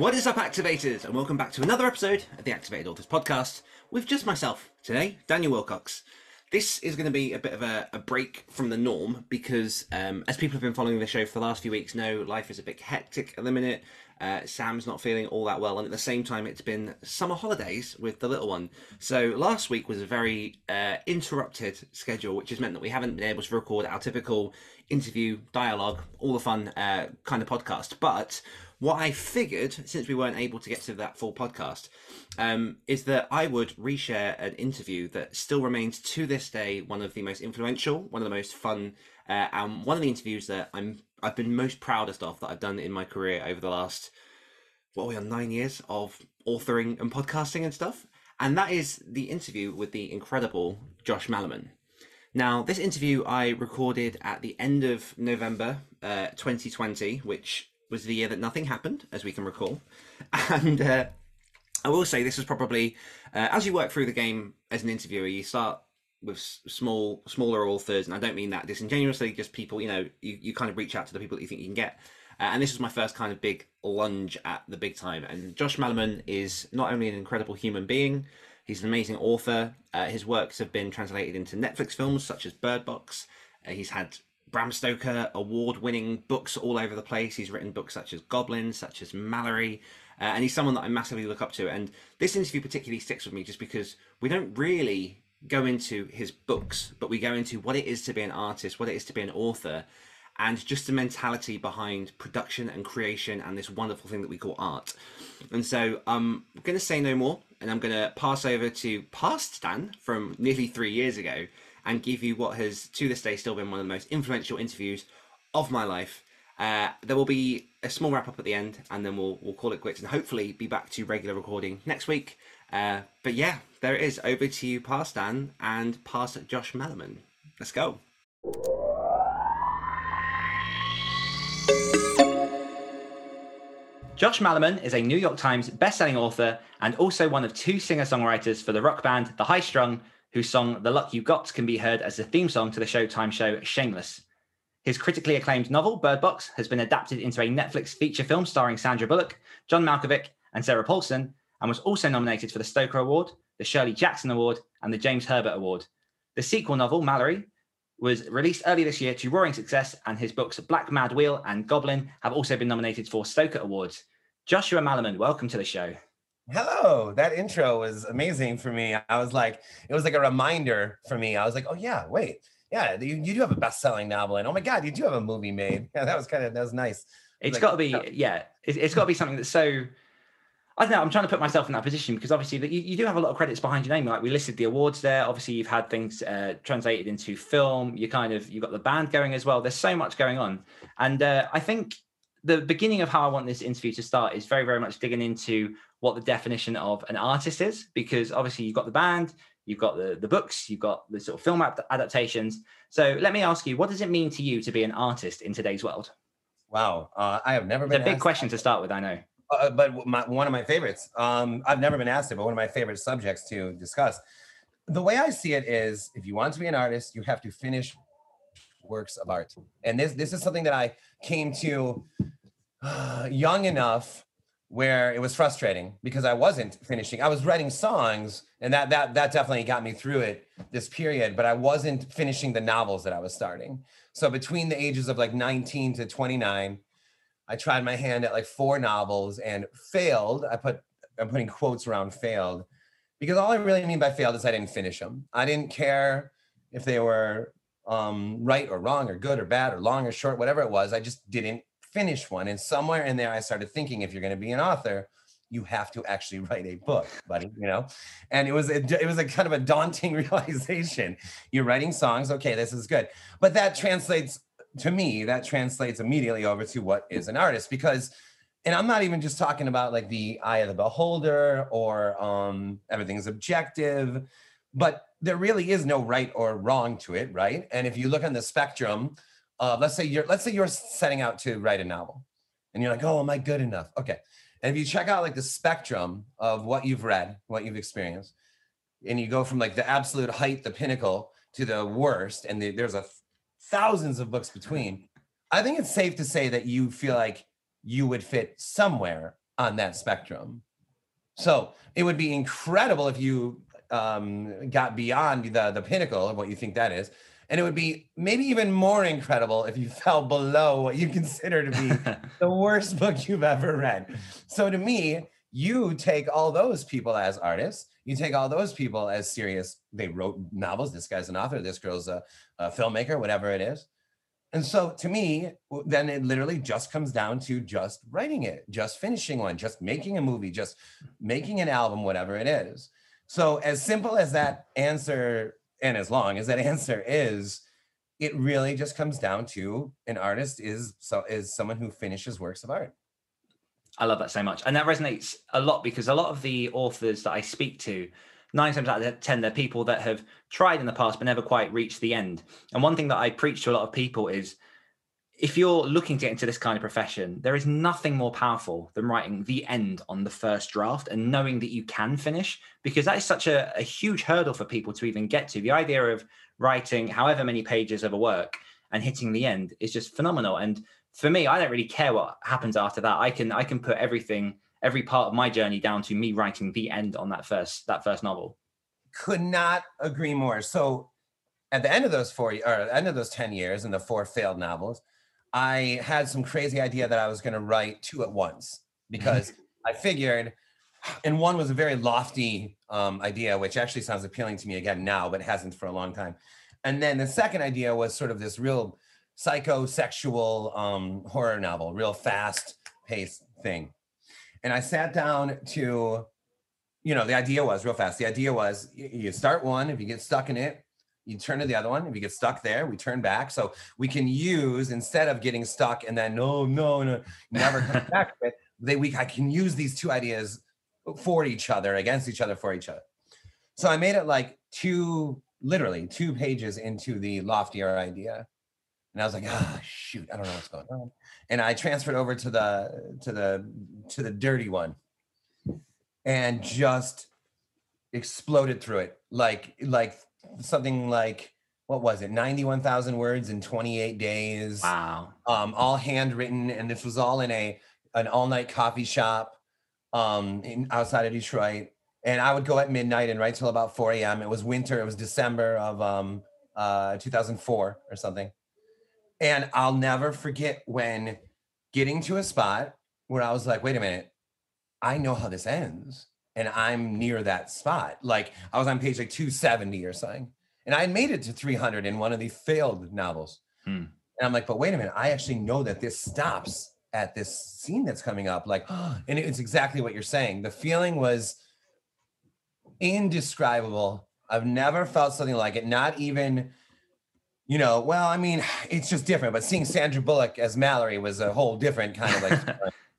What is up, activators, and welcome back to another episode of the Activated Authors Podcast with just myself today, Daniel Willcocks. This is going to be a bit of a, a break from the norm because, um, as people have been following the show for the last few weeks know, life is a bit hectic at the minute. Uh, Sam's not feeling all that well, and at the same time, it's been summer holidays with the little one. So last week was a very uh, interrupted schedule, which has meant that we haven't been able to record our typical interview, dialogue, all the fun uh, kind of podcast. But what I figured, since we weren't able to get to that full podcast, um, is that I would reshare an interview that still remains to this day one of the most influential, one of the most fun, uh, and one of the interviews that I'm I've been most proudest of that I've done in my career over the last what are we on nine years of authoring and podcasting and stuff, and that is the interview with the incredible Josh Malerman. Now, this interview I recorded at the end of November uh, 2020, which was the year that nothing happened, as we can recall. And uh, I will say this was probably, uh, as you work through the game as an interviewer, you start with small, smaller authors, and I don't mean that disingenuously, just people, you know, you, you kind of reach out to the people that you think you can get. Uh, and this was my first kind of big lunge at the big time. And Josh Malerman is not only an incredible human being, he's an amazing author. Uh, his works have been translated into Netflix films such as Bird Box. Uh, he's had Bram Stoker award winning books all over the place. He's written books such as Goblin, such as Mallory, uh, and he's someone that I massively look up to. And this interview particularly sticks with me just because we don't really go into his books, but we go into what it is to be an artist, what it is to be an author, and just the mentality behind production and creation and this wonderful thing that we call art. And so um, I'm going to say no more, and I'm going to pass over to past Dan from nearly three years ago and give you what has to this day still been one of the most influential interviews of my life. Uh, there will be a small wrap up at the end, and then we'll we'll call it quits, and hopefully be back to regular recording next week. Uh, but yeah, there it is. Over to you, past Dan and past Josh Malerman. Let's go. Josh Malerman is a New York Times best-selling author and also one of two singer-songwriters for the rock band The High Strung, whose song The Luck You Got can be heard as the theme song to the Showtime show Shameless. His critically acclaimed novel, Bird Box, has been adapted into a Netflix feature film starring Sandra Bullock, John Malkovich, and Sarah Paulson, and was also nominated for the Stoker Award, the Shirley Jackson Award, and the James Herbert Award. The sequel novel, Mallory, was released early this year to roaring success, and his books Black Mad Wheel and Goblin have also been nominated for Stoker Awards. Joshua Malerman, welcome to the show. Hello, that intro was amazing for me. I was like, it was like a reminder for me. I was like, oh yeah, wait, yeah, you, you do have a best-selling novel, and oh my god, you do have a movie made. Yeah, that was kind of that was nice. It's Like, got to be, oh. yeah, it, it's got to be something that's so. I don't know. I'm trying to put myself in that position because obviously that you, you do have a lot of credits behind your name. Like we listed the awards there. Obviously, you've had things uh, translated into film. You kind of you've got the band going as well. There's so much going on, and uh, I think the beginning of how I want this interview to start is very, very much digging into what the definition of an artist is, because obviously you've got the band, you've got the the books, you've got the sort of film adaptations. So let me ask you, what does it mean to you to be an artist in today's world? Wow, uh, I have never It's been a big question to start with. I know. uh, but my, one of my favorites. Um, I've never been asked it, but one of my favorite subjects to discuss. The way I see it is, if you want to be an artist, you have to finish works of art, and this this is something that I came to uh, young enough where it was frustrating because I wasn't finishing. I was writing songs, and that that that definitely got me through it this period. But I wasn't finishing the novels that I was starting. So between the ages of like 19 to 29, I tried my hand at like four novels and failed. I put I'm putting quotes around failed because all I really mean by failed is I didn't finish them. I didn't care if they were um, right or wrong or good or bad or long or short, whatever it was. I just didn't finish one. And somewhere in there, I started thinking if you're going to be an author, you have to actually write a book, buddy. You know, and it was a, it was a kind of a daunting realization. You're writing songs, okay, this is good, but that translates to me, that translates immediately over to what is an artist because and I'm not even just talking about like the eye of the beholder or um everything's objective, but there really is no right or wrong to it, right? And if you look on the spectrum, uh, let's say you're let's say you're setting out to write a novel and you're like, oh, am I good enough? Okay. And if you check out like the spectrum of what you've read, what you've experienced, and you go from like the absolute height, the pinnacle, to the worst, and the, there's a thousands of books between, I think it's safe to say that you feel like you would fit somewhere on that spectrum. So it would be incredible if you um, got beyond the the pinnacle of what you think that is, and it would be maybe even more incredible if you fell below what you consider to be the worst book you've ever read. So to me, you take all those people as artists, you take all those people as serious. They wrote novels. This guy's an author. This girl's a, a filmmaker, whatever it is. And so to me, then it literally just comes down to just writing it, just finishing one, just making a movie, just making an album, whatever it is. So as simple as that answer and as long as that answer is, it really just comes down to an artist is so is someone who finishes works of art. I love that so much. And that resonates a lot because a lot of the authors that I speak to, nine times out of 10, they're people that have tried in the past but never quite reached the end. And one thing that I preach to a lot of people is if you're looking to get into this kind of profession, there is nothing more powerful than writing the end on the first draft and knowing that you can finish, because that is such a, a, huge hurdle for people to even get to. The idea of writing however many pages of a work and hitting the end is just phenomenal. And for me, I don't really care what happens after that. I can I can put everything, every part of my journey down to me writing the end on that first that first novel. Could not agree more. So at the end of those four or at the end of those 10 years and the four failed novels, I had some crazy idea that I was going to write two at once because I figured, and one was a very lofty um, idea, which actually sounds appealing to me again now, but hasn't for a long time. And then the second idea was sort of this real psychosexual um, horror novel, real fast paced thing. And I sat down to, you know, the idea was real fast. The idea was you start one, if you get stuck in it, you turn to the other one. If you get stuck there, we turn back. So we can use instead of getting stuck and then no, no, no, never come back it. They we I can use these two ideas for each other, against each other, for each other. So I made it like two, literally two pages into the loftier idea. And I was like, ah, oh, shoot, I don't know what's going on. And I transferred over to the to the to the dirty one and just exploded through it like like something like what was it? 91,000 words in 28 days. Wow. Um all handwritten and this was all in a an all night coffee shop um in outside of Detroit. And I would go at midnight and write till about 4 a.m. It was winter it was December of um uh 2004 or something. And I'll never forget when getting to a spot where I was like wait a minute. I know how this ends and I'm near that spot. Like I was on page like 270 or something. And I made it to 300 in one of the failed novels. Hmm. And I'm like, but wait a minute, I actually know that this stops at this scene that's coming up. Like, and it's exactly what you're saying. The feeling was indescribable. I've never felt something like it, not even, you know, well, I mean, it's just different. But seeing Sandra Bullock as Mallory was a whole different kind of like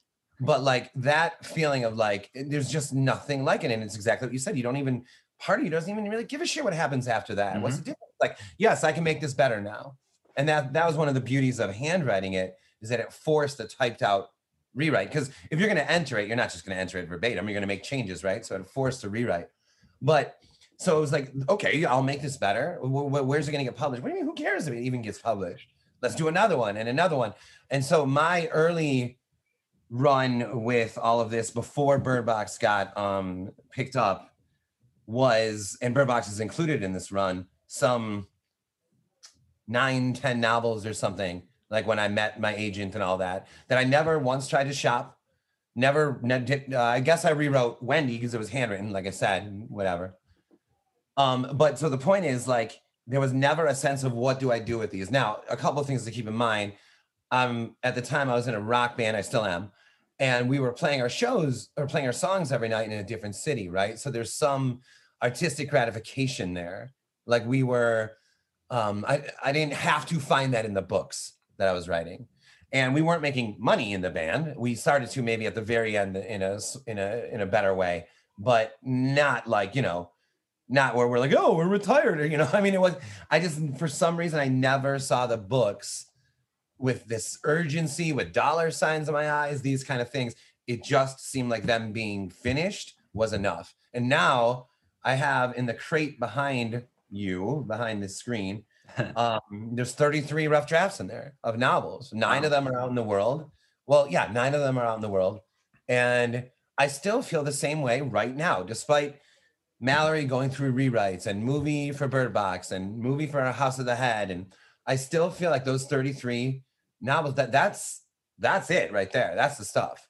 but like that feeling of like eh, there's just nothing like it and it's exactly what you said you don't even part of you doesn't even really give a shit what happens after that mm-hmm. what's the difference? Like yes i can make this better now and that that was one of the beauties of handwriting it is that it forced a typed out rewrite because if you're going to enter it you're not just going to enter it verbatim you're going to make changes right? So it forced a rewrite. But so it was like okay i'll make this better where's it going to get published? What do you mean who cares if it even gets published? Let's do another one and another one. And so my early run with all of this before Bird Box got um, picked up was, and Bird Box is included in this run, some nine, ten novels or something. Like when I met my agent and all that, that I never once tried to shop. Never, uh, I guess I rewrote Wendy because it was handwritten, like I said, whatever. Um, but so the point is, like, there was never a sense of what do I do with these. Now, a couple of things to keep in mind. Um, at the time I was in a rock band, I still am and we were playing our shows or playing our songs every night in a different city right so there's some artistic gratification there like we were um i i didn't have to find that in the books that I was writing. And we weren't making money in the band. We started to maybe at the very end in a in a in a better way, but not like, you know, not where we're like, oh, we're retired. Or, you know, I mean, it was, I just, for some reason, I never saw the books with this urgency, with dollar signs in my eyes, these kind of things. It just seemed like them being finished was enough. And now I have in the crate behind you, behind the screen, um, there's 33 rough drafts in there of novels. Nine of them are out in the world. Well, yeah, nine of them are out in the world. And I still feel the same way right now, despite Mallory going through rewrites and movie for Bird Box and movie for House of the Head. And I still feel like those 33 novels that that's that's it right there. That's the stuff.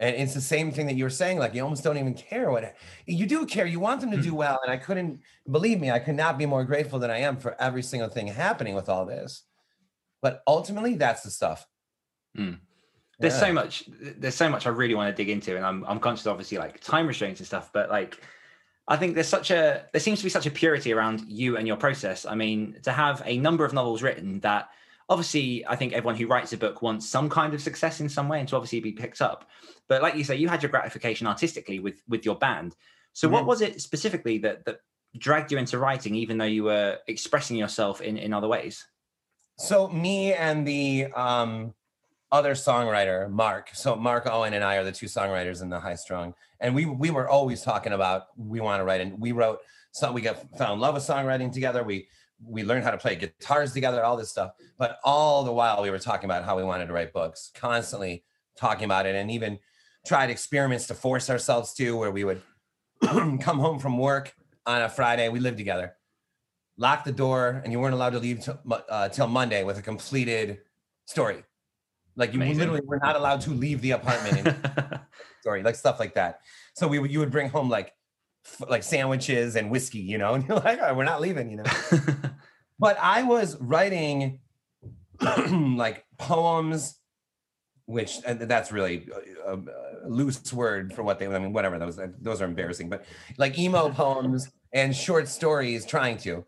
And it's the same thing that you were saying, like you almost don't even care what you do care. You want them to do hmm. well. And I couldn't believe me, I could not be more grateful than I am for every single thing happening with all this. But ultimately, that's the stuff. Mm. There's yeah. so much, there's so much I really want to dig into. And I'm I'm conscious obviously like time restraints and stuff, but like I think there's such a there seems to be such a purity around you and your process. I mean, to have a number of novels written that obviously I think everyone who writes a book wants some kind of success in some way and to obviously be picked up. But like you say, you had your gratification artistically with with your band. So mm-hmm. what was it specifically that that dragged you into writing, even though you were expressing yourself in in other ways? So me and the um other songwriter, Mark. So Mark Owen and I are the two songwriters in the High Strung, and we we were always talking about we want to write, and we wrote some. We got found love with songwriting together. We we learned how to play guitars together, all this stuff. But all the while, we were talking about how we wanted to write books, constantly talking about it, and even tried experiments to force ourselves to, where we would come home from work on a Friday. We lived together, lock the door, and you weren't allowed to leave uh, till Monday with a completed story like you Amazing. literally were not allowed to leave the apartment. story, like stuff like that. So we would you would bring home like like sandwiches and whiskey, you know, and you're like, we're not leaving, you know. but I was writing like poems, which uh, that's really a, a, loose word for what they. I mean, whatever those those are embarrassing, but like emo poems and short stories, trying to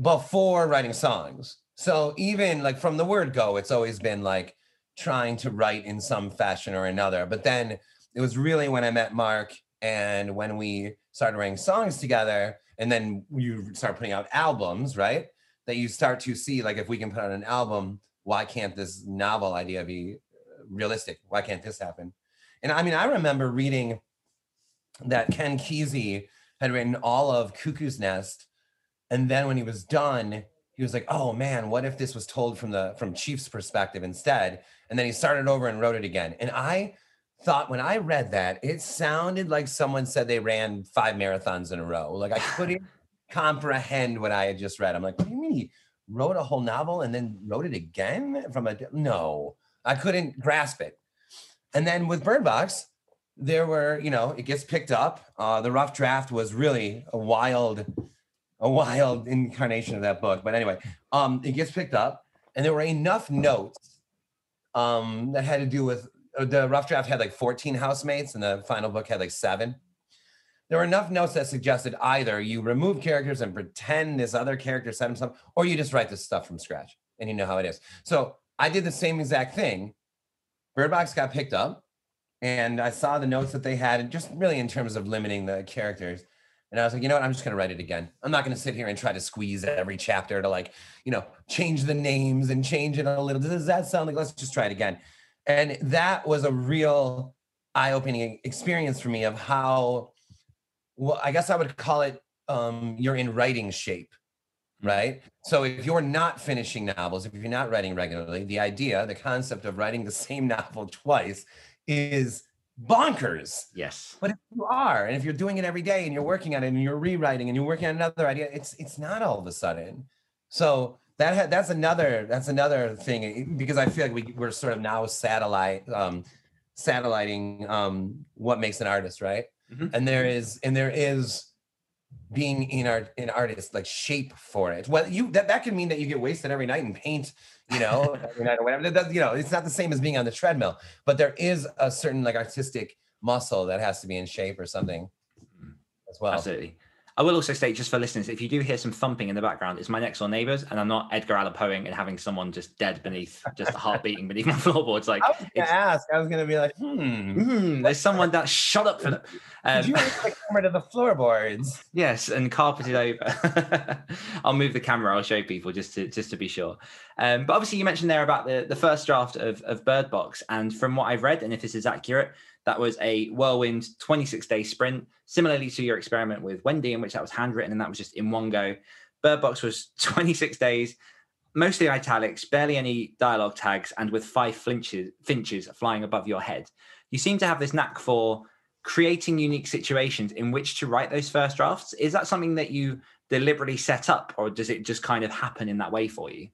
before writing songs. So even like from the word go, it's always been like trying to write in some fashion or another. But then it was really when I met Mark and when we started writing songs together, and then you start putting out albums, right? That you start to see like if we can put out an album, why can't this novel idea be uh, realistic? Why can't this happen? And I mean, I remember reading that Ken Kesey had written all of Cuckoo's Nest, and then when he was done, he was like, "Oh man, what if this was told from the from Chief's perspective instead?" And then he started over and wrote it again. And I thought when I read that, it sounded like someone said they ran five marathons in a row. Like I couldn't comprehend what I had just read. I'm like, "What do you mean he wrote a whole novel and then wrote it again from a no?" I couldn't grasp it. And then with Bird Box, there were, you know, it gets picked up. Uh, the rough draft was really a wild a wild incarnation of that book. But anyway, um, it gets picked up, and there were enough notes um, that had to do with Uh, the rough draft had like 14 housemates, and the final book had like seven. There were enough notes that suggested either you remove characters and pretend this other character said himself, or you just write this stuff from scratch and you know how it is. So I did the same exact thing. Bird Box got picked up, and I saw the notes that they had, and just really in terms of limiting the characters. And I was like, you know what? I'm just going to write it again. I'm not going to sit here and try to squeeze every chapter to like, you know, change the names and change it a little. Does that sound like, let's just try it again. And that was a real eye opening experience for me of how, well, I guess I would call it um, you're in writing shape, right? So if you're not finishing novels, if you're not writing regularly, the idea, the concept of writing the same novel twice is bonkers. Yes. But if you are, and if you're doing it every day and you're working on it and you're rewriting and you're working on another idea, it's it's not all of a sudden. So that ha- that's another that's another thing eh, because I feel like we, we're sort of now satellite um satelliting um what makes an artist, right? Mm-hmm. And there is and there is being in art in artist like shape for it. Well, you that, that can mean that you get wasted every night and paint you know, every night or whatever. That, you know, it's not the same as being on the treadmill, but there is a certain like artistic muscle that has to be in shape or something as well. Absolutely. I will also state, just for listeners, if you do hear some thumping in the background, it's my next door neighbors, and I'm not Edgar Allan Poeing and having someone just dead beneath, just a heart beating beneath my floorboards. Like, I was gonna it's, ask. I was gonna be like, hmm. "Hmm, there's someone that shut up for Did um, you move the camera to the floorboards? Yes, and carpeted over. I'll move the camera. I'll show people just to just to be sure. Um, but obviously, you mentioned there about the the first draft of of Bird Box, and from what I've read, and if this is accurate, that was a whirlwind 26 day sprint, similarly to your experiment with Wendy, in which that was handwritten and that was just in one go. Bird Box was 26 days, mostly italics, barely any dialogue tags, and with five flinches, finches flying above your head. You seem to have this knack for creating unique situations in which to write those first drafts. Is that something that you deliberately set up, or does it just kind of happen in that way for you?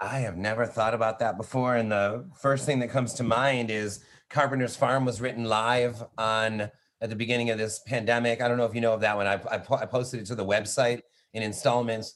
I have never thought about that before. And the first thing that comes to mind is Carpenter's Farm was written live on at the beginning of this pandemic. I don't know if you know of that one. I, I, po- I posted it to the website in installments.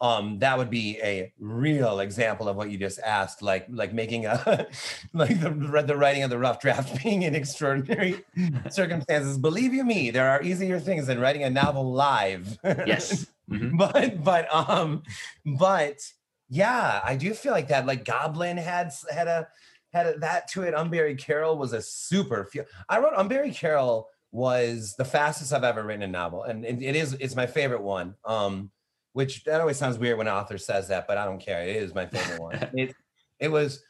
Um, that would be a real example of what you just asked, like like making a like the the writing of the rough draft being in extraordinary circumstances. Believe you me, there are easier things than writing a novel live. Yes. Mhm. but but um but yeah i do feel like that like goblin had had a had a, that to it unburied carol was a super feel i wrote unburied carol was the fastest i've ever written a novel and it, it is it's my favorite one um which that always sounds weird when an author says that but i don't care it is my favorite one it, it was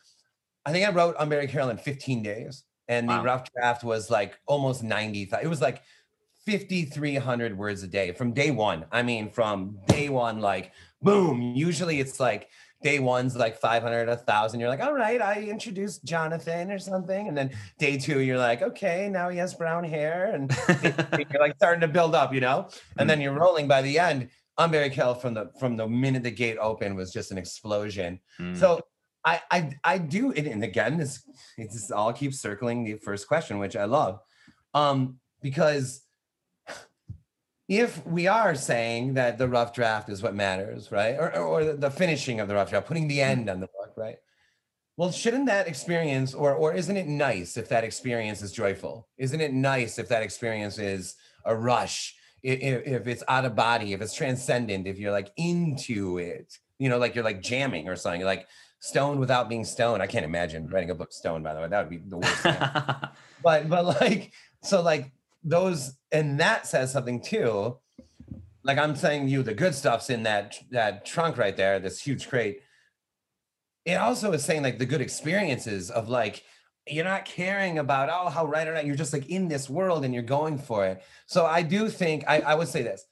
i think i wrote unburied carol in 15 days and the rough draft was like almost 90. it was like 5300 words a day from day one i mean from day one like boom usually it's like day one's like 500 a thousand you're like all right i introduced jonathan or something and then day two you're like okay now he has brown hair and you're like starting to build up you know and then you're rolling by the end Unbury Carol from the from the minute the gate opened was just an explosion Mm. so I I I do and again this it just all keeps circling the first question, which I love. Um, because if we are saying that the rough draft is what matters, right? Or, or, the finishing of the rough draft, putting the hmm. end on the book, right? Well, shouldn't that experience, or or isn't it nice if that experience is joyful? Isn't it nice if that experience is a rush? If, if it's out of body, if it's transcendent, if you're like into it, you know, like you're like jamming or something, like stoned without being stoned. I can't imagine writing a book stoned, by the way. That would be the worst. thing. but but like so like those and that says something too. Like I'm saying you, the good stuff's in that that trunk right there, this huge crate. It also is saying like the good experiences of like you're not caring about oh how right or not you're just like in this world and you're going for it. So I do think I, I would say this.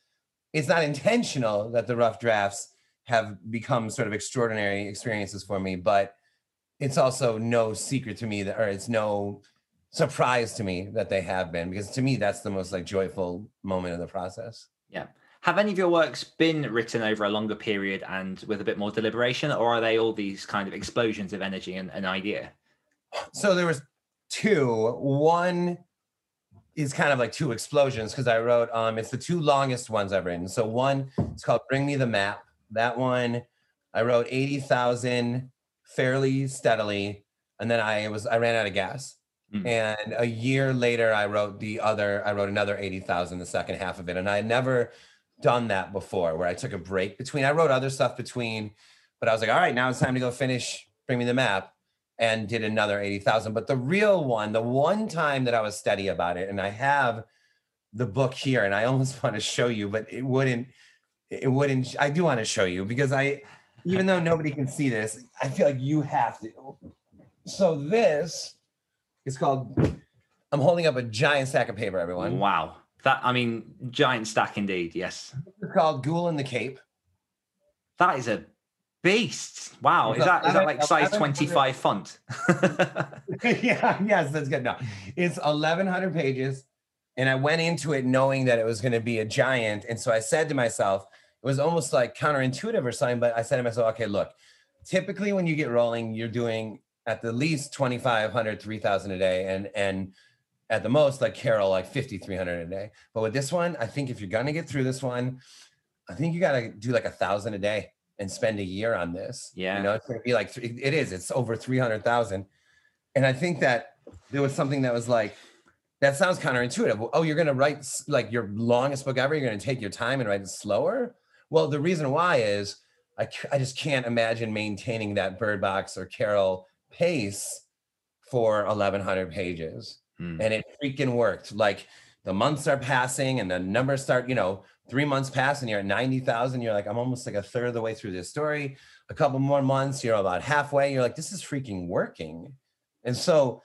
It's not intentional that the rough drafts have become sort of extraordinary experiences for me, but it's also no secret to me that or it's no surprise to me that they have been because to me that's the most like joyful moment of the process. yeah. Have any of your works been written over a longer period and with a bit more deliberation, or are they all these kind of explosions of energy and an idea? So there was two. One is kind of like two explosions because I wrote um it's the two longest ones I've written. So one it's called Bring Me the Map. That one I wrote 80,000 fairly steadily and then I was I ran out of gas. Mm. And a year later I wrote the other I wrote another 80,000 the second half of it and I had never done that before where I took a break between I wrote other stuff between but I was like all right now it's time to go finish Bring Me the Map and did another 80,000. But the real one, the one time that I was steady about it, and I have the book here, and I almost want to show you, but it wouldn't, it wouldn't, I do want to show you because I, even though nobody can see this, I feel like you have to. So this is called, I'm holding up a giant stack of paper, everyone. Wow. That I mean, giant stack indeed. Yes. It's called Ghoul in the Cape. That is a beast. Wow. It's Is that is that like size 25 font? yeah, yes, that's good. No, it's 1,100 pages. And I went into it knowing that it was going to be a giant. And so I said to myself, it was almost like counterintuitive or something, but I said to myself, okay, look, typically when you get rolling, you're doing at the least 2,500, 3,000 a day. And, and at the most, like Carol, like 5,300 a day. But with this one, I think if you're going to get through this one, I think you got to do like a thousand a day and spend a year on this. Yeah. You know, it's going to be like, it is, it's over 300,000. And I think that there was something that was like, that sounds counterintuitive. Oh, you're going to write like your longest book ever. You're going to take your time and write it slower. Well, the reason why is I, I just can't imagine maintaining that Bird Box or Carol pace for 1100 pages. Hmm. And it freaking worked. Like the months are passing and the numbers start, you know, three months pass and you're at 90,000. You're like, I'm almost like a third of the way through this story. A couple more months, you're about halfway. You're like, this is freaking working. And so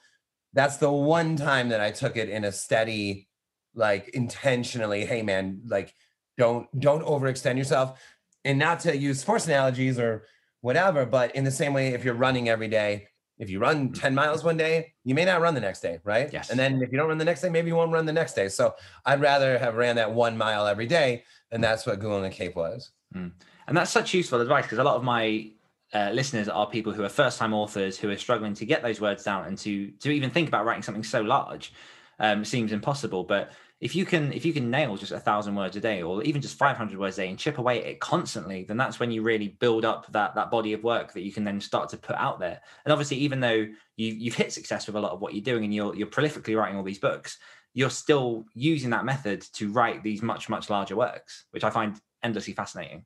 that's the one time that I took it in a steady, like intentionally, hey man, like don't don't overextend yourself. And not to use sports analogies or whatever, but in the same way, if you're running every day, if you run 10 miles one day, you may not run the next day, right? Yes. And then if you don't run the next day, maybe you won't run the next day. So I'd rather have ran that one mile every day. And that's what Ghoul in the Cape was. And that's such useful advice because a lot of my uh, listeners are people who are first time authors who are struggling to get those words down and to to even think about writing something so large um, seems impossible. But if you can if you can nail just a thousand words a day or even just 500 words a day and chip away at it constantly then that's when you really build up that that body of work that you can then start to put out there and obviously even though you, you've hit success with a lot of what you're doing and you're you're prolifically writing all these books you're still using that method to write these much much larger works which i find endlessly fascinating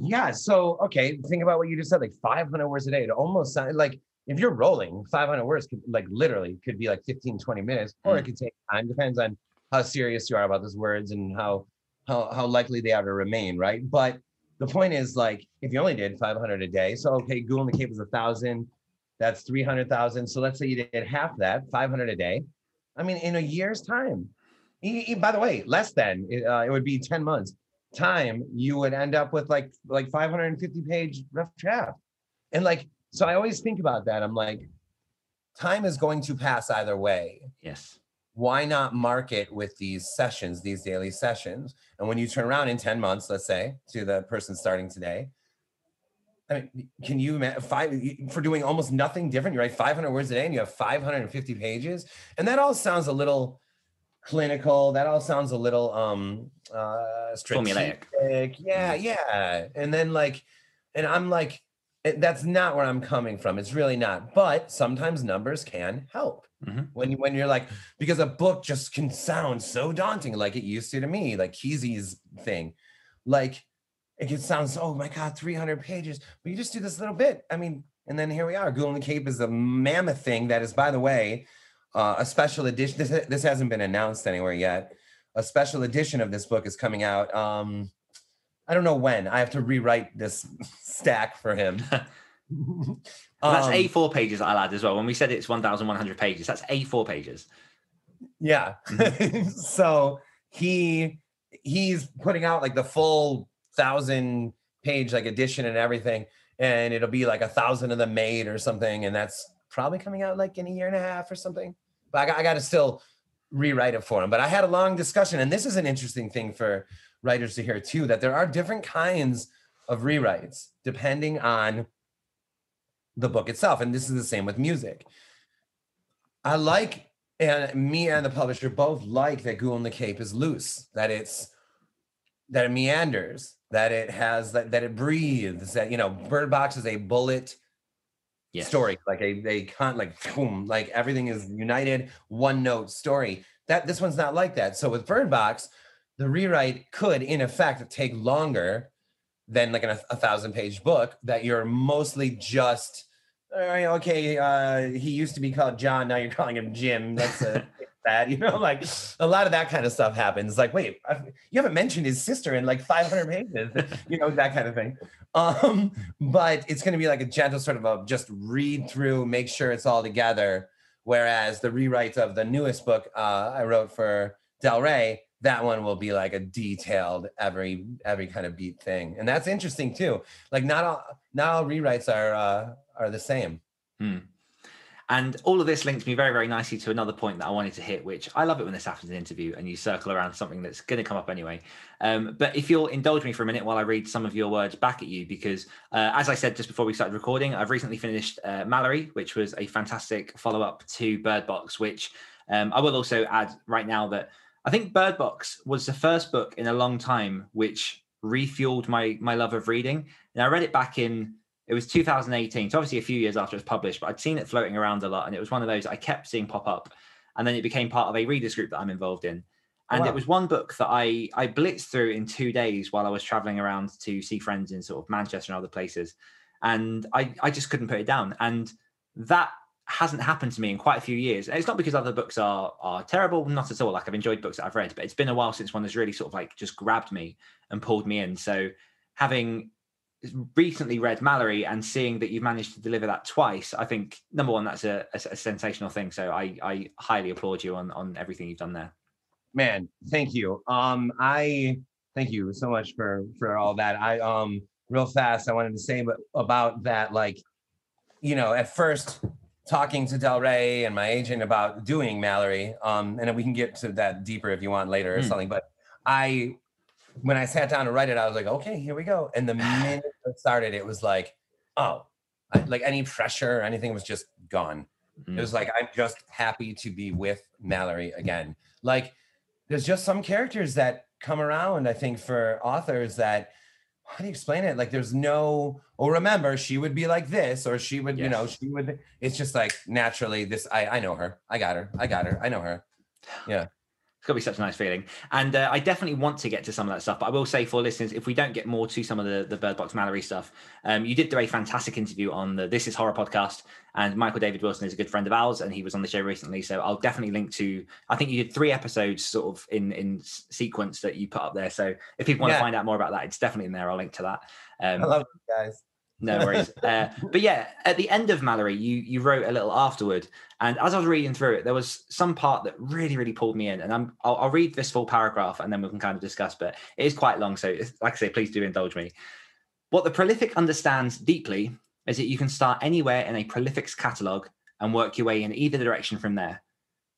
Yeah. So, okay, think about what you just said like 500 words a day. It almost sounds like if you're rolling, 500 words could like literally could be like 15, 20 minutes, or Mm. it could take time. Depends on how serious you are about those words and how how how likely they are to remain, right? But the point is like if you only did 500 a day, so okay, Ghoul in the Cape is a thousand, that's 300,000. So let's say you did half that, 500 a day. I mean, in a year's time, by the way, less than uh, it would be 10 months time, you would end up with like like 550 page rough draft. And like, so I always think about that. I'm like, time is going to pass either way. yes Why not market with these sessions, these daily sessions? And when you turn around in 10 months, let's say, to the person starting today, I mean, can you imagine five for doing almost nothing different? You write 500 words a day and you have 550 pages, and that all sounds a little clinical. That all sounds a little um uh Formulaic. Yeah, yeah. And then like, and I'm like, that's not where I'm coming from. It's really not. But sometimes numbers can help Mhm. when you when you're like because a book just can sound so daunting, like it used to to me, like Kesey's thing, like it can sound so oh my god, 300 pages, but you just do this little bit. I mean, and then here we are. Ghoul in the Cape is a mammoth thing that is, by the way, uh, a special edition. This this hasn't been announced anywhere yet. A special edition of this book is coming out. Um, I don't know when. I have to rewrite this stack for him. And that's Um, A4 pages I'll add as well. When we said it's 1,100 pages, that's A4 pages. Yeah. so he he's putting out like the full thousand page like edition and everything, and it'll be like a thousand of them made or something, and that's probably coming out like in a year and a half or something. But I got, I got to still rewrite it for him. But I had a long discussion, and this is an interesting thing for writers to hear too, that there are different kinds of rewrites depending on the book itself, and this is the same with music. I like and me and the publisher both like that Ghoul in the Cape is loose, that it's that it meanders, that it has that that it breathes, that you know, Bird Box is a bullet Yes. story, like a they can't like boom, like everything is united, one note story. That this one's not like that. So with Bird Box, the rewrite could in effect take longer than like an, a thousand page book that you're mostly just all right, okay, uh, he used to be called John. Now you're calling him Jim. That's a bad, you know, like a lot of that kind of stuff happens. Like, wait, I, you haven't mentioned his sister in like 500 pages, you know, that kind of thing. Um, but it's going to be like a gentle sort of a just read through, make sure it's all together. Whereas the rewrite of the newest book uh, I wrote for Del Rey, that one will be like a detailed every every kind of beat thing, and that's interesting too. Like not all not all rewrites are uh, are the same. Hmm. And all of this links me very, very nicely to another point that I wanted to hit, which I love it when this happens in an interview and you circle around something that's going to come up anyway. Um, but if you'll indulge me for a minute while I read some of your words back at you, because uh, as I said just before we started recording, I've recently finished uh, Mallory, which was a fantastic follow up to Bird Box, which um, I will also add right now that I think Bird Box was the first book in a long time which refueled my my love of reading. And I read it back in it was 2018 so obviously a few years after it was published but i'd seen it floating around a lot and it was one of those i kept seeing pop up and then it became part of a readers group that I'm involved in. Oh, and Wow. it was one book that I I blitzed through in two days while I was traveling around to see friends in sort of Manchester and other places, and I I just couldn't put it down. And that hasn't happened to me in quite a few years. It's not because other books are are terrible, not at all. Like I've enjoyed books that I've read, but it's been a while since one has really sort of like just grabbed me and pulled me in. So having recently read Mallory and seeing that you've managed to deliver that twice, I think number one, that's a, a, a sensational thing. So I I highly applaud you on on everything you've done there. man thank you um i thank you so much for for all that i um real fast i wanted to say about that like you know at first talking to del rey and my agent about doing mallory um and we can get to that deeper if you want later or Mm. something but i when i sat down to write it i was like okay here we go and the minute it started it was like oh I, like any pressure or anything was just gone Mm. it was like I'm just happy to be with Mallory again. Like there's just some characters that come around, I think, for authors that how do you explain it? Like there's no, oh remember, she would be like this, or she would, you know, she would it's just like naturally this I I know her. I got her. I got her. I know her. It's got to be such a nice feeling. And uh, I definitely want to get to some of that stuff. But I will say for listeners, if we don't get more to some of the, the Bird Box Mallory stuff, um, you did do a fantastic interview on the This Is Horror podcast. And Michael David Wilson is a good friend of ours, and he was on the show recently. So I'll definitely link to, I think you did three episodes sort of in, in sequence that you put up there. So if people want Yeah. to find out more about that, it's definitely in there. I'll link to that. Um, I love you guys. No worries. Uh, but yeah, at the end of Mallory, you you wrote a little afterward, and as I was reading through it, there was some part that really really pulled me in, and I'm I'll, I'll read this full paragraph and then we can kind of discuss. But it is quite long, so like I say, please do indulge me. What the prolific understands deeply is that you can start anywhere in a prolific's catalog and work your way in either direction from there.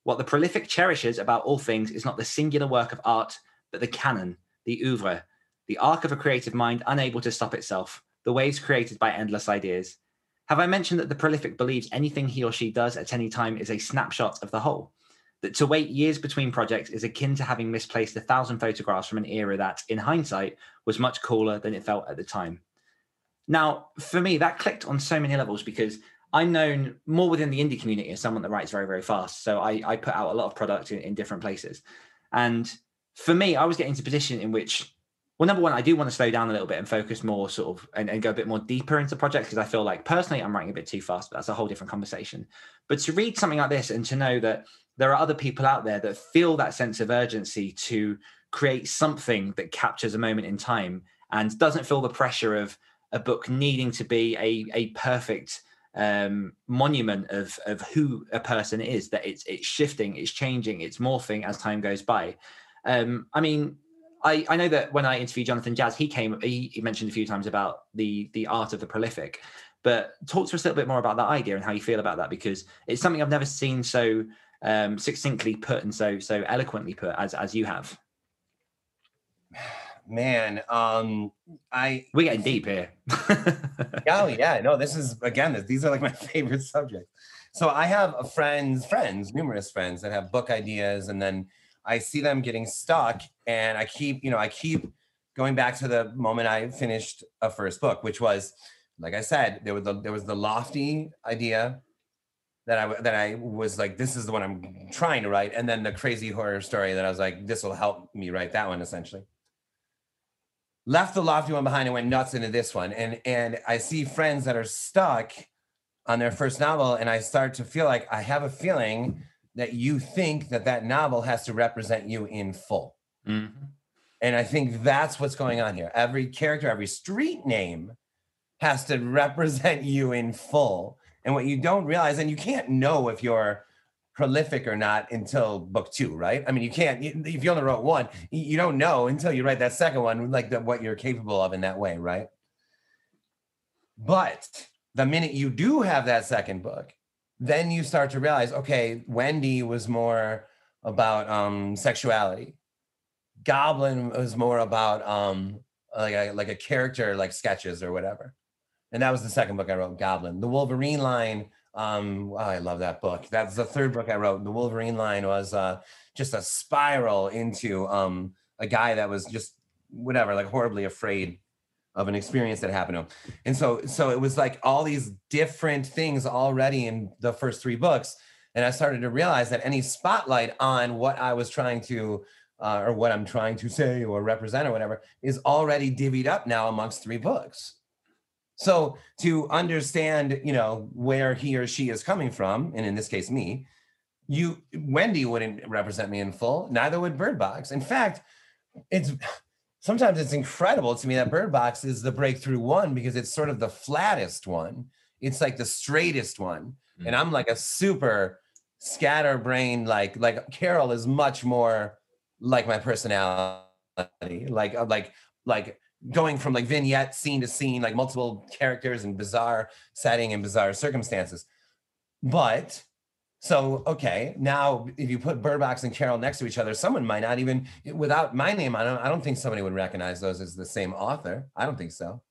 What the prolific cherishes about all things is not the singular work of art, but the canon, the oeuvre, the arc of a creative mind unable to stop itself, the waves created by endless ideas. Have I mentioned that the prolific believes anything he or she does at any time is a snapshot of the whole? That to wait years between projects is akin to having misplaced a thousand photographs from an era that, in hindsight, was much cooler than it felt at the time. Now, for me, that clicked on so many levels because I'm known more within the indie community as someone that writes very, very fast. So I, I put out a lot of product in, in different places. And for me, I was getting to a position in which, well, number one, I do want to slow down a little bit and focus more sort of and, and go a bit more deeper into projects because I feel like personally I'm writing a bit too fast, but that's a whole different conversation. But to read something like this and to know that there are other people out there that feel that sense of urgency to create something that captures a moment in time and doesn't feel the pressure of a book needing to be a, a perfect um, monument of of who a person is that it's it's shifting it's changing it's morphing as time goes by um i mean I, I know that when I interviewed Jonathan Janz, he came. He, he mentioned a few times about the the art of the prolific, but talk to us a little bit more about that idea and how you feel about that because it's something I've never seen so um, succinctly put and so so eloquently put as as you have. Man, um, I We're getting deep here. oh yeah, no, this is again, these are like my favorite subjects. So I have friends, friends, numerous friends that have book ideas, and then I see them getting stuck, and I keep, you know, I keep going back to the moment I finished a first book, which was, like I said, there was the there was the lofty idea that I that I was like, this is the one I'm trying to write, and then the crazy horror story that I was like, this will help me write that one essentially. Left the lofty one behind and went nuts into this one. And and i see friends that are stuck on their first novel and i start to feel like i have a feeling that you think that that novel has to represent you in full Mhm. and i think that's what's going on here every character every street name has to represent you in full and what you don't realize and you can't know if you're prolific or not until book two, right? I mean, you can't if you only wrote one, you you don't know until you write that second one, like the, what you're capable of in that way, right? But the minute you do have that second book, then you start to realize, okay, Wendy was more about um, sexuality. Goblin was more about um, like a, like a character, like sketches or whatever. And that was the second book I wrote, Goblin. The Wolverine line um, oh, I love that book. That's the third book I wrote. The Wolverine line was uh, just a spiral into um, a guy that was just whatever, like horribly afraid of an experience that happened to him. And so, so it was like all these different things already in the first three books and I started to realize that any spotlight on what I was trying to uh, or what I'm trying to say or represent or whatever is already divvied up now amongst three books. So to understand, you know, where he or she is coming from, and in this case me, you Wendy wouldn't represent me in full. Neither would Bird Box. In fact, it's sometimes it's incredible to me that Bird Box is the breakthrough one because it's sort of the flattest one. It's like the straightest one, mm-hmm. and I'm like a super scatterbrained. Like like Carol is much more like my personality. Like uh, like like going from like vignette scene to scene, like multiple characters and bizarre setting and bizarre circumstances. But so okay, now if you put Bird Box and Carol next to each other, someone might not even without my name on them. I don't think somebody would recognize those as the same author. I don't think so.